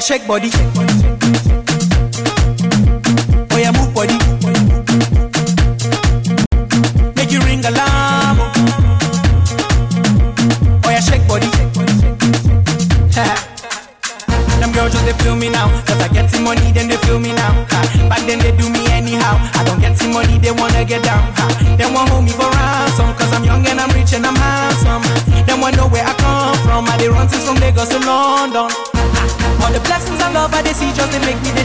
shake body. Oh yeah, move body. Make you ring alarm. Oh yeah, shake body. Them girls just they feel me now Cause I get some money then they feel me now. Back then they do me anyhow I don't get some money they wanna get down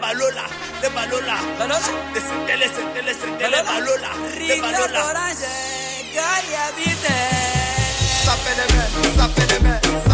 Balola, de Balola. Rica Balola. Gaia Balola. Sapeleme, the man.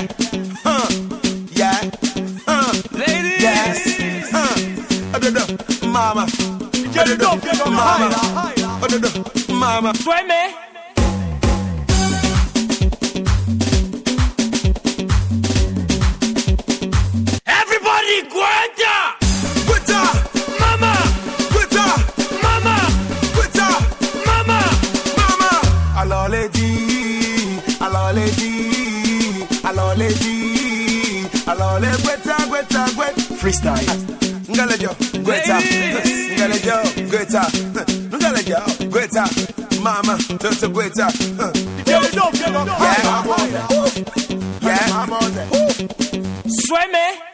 yeah, huh, yeah, huh, ladies, yes, huh, uh, mama, oh, mama, uh, mama, sueme. Everybody, cuenta. Cuenta. Mama, mama, mama, mama, mama, mama, mama, alole di alole gweta gweta gwet freestyle. Ngalejo gweta. Ngalejo gweta. Ngalejo gweta. Mama toto gweta. Yeah. Yeah. Mama yeah. sueme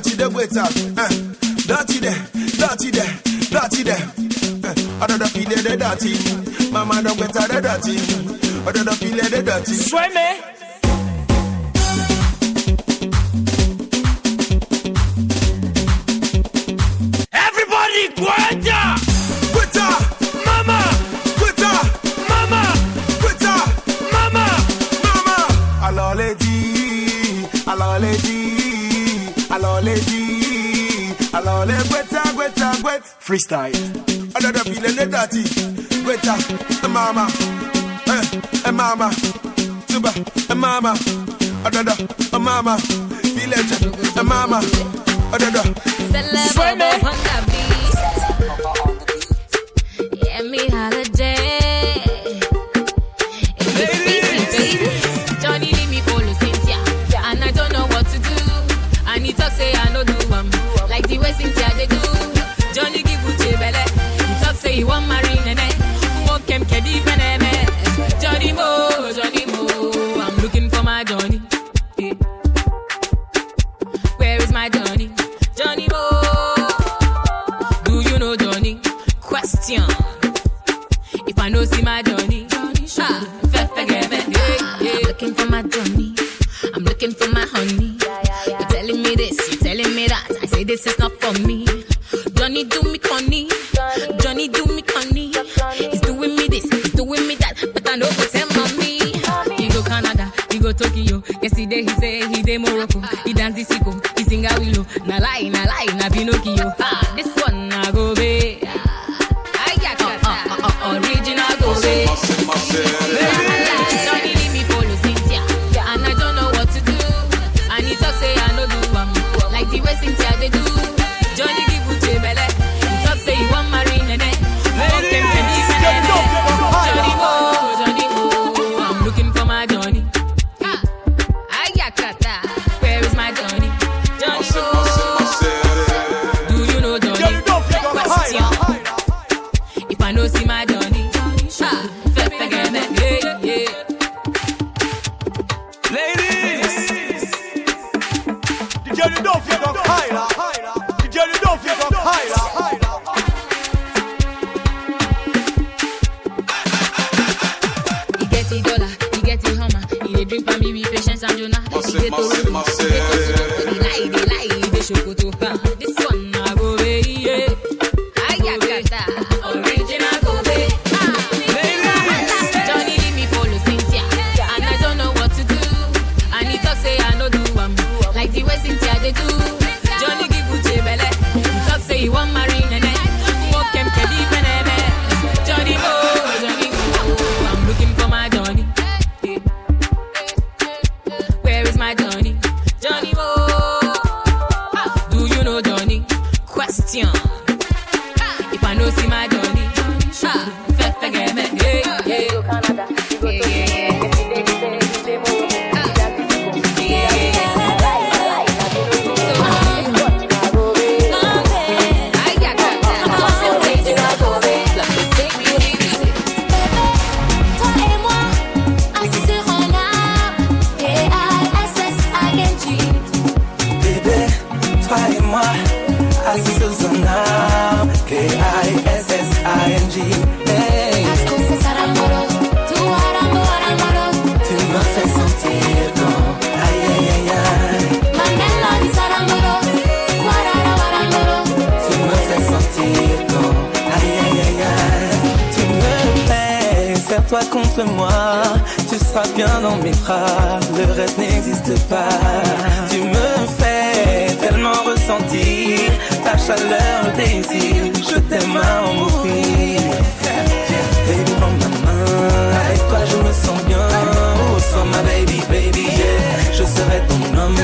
dirty the waiter. Uh, eh, dirty there, dirty there, dirty there. Eh, uh, other the feel the dirty. Mama. The waiter the dirty. Other the feel the dirty. Swim lady lady. Alors les guetta, guetta, guetta. Freestyle. another feeling, the dirty. Guetta, uh, the mama. Eh, eh, mama. Tuba, eh, mama. another, the, mama. Village, uh, eh, mama. another. Celebrate. go pretend mommy. He go Canada, he go Tokyo. Yesterday he say he dey Morocco. He dance the sicko, he sing a willow. Na lie, na lie, na Pinocchio. Ha. toi contre moi, tu seras bien dans mes bras, le reste n'existe pas. Tu me fais tellement ressentir ta chaleur, le désir, je t'aime à en mourir. Baby, prends ma main, avec toi je me sens bien, oh, sans ma baby, baby, je serai ton homme,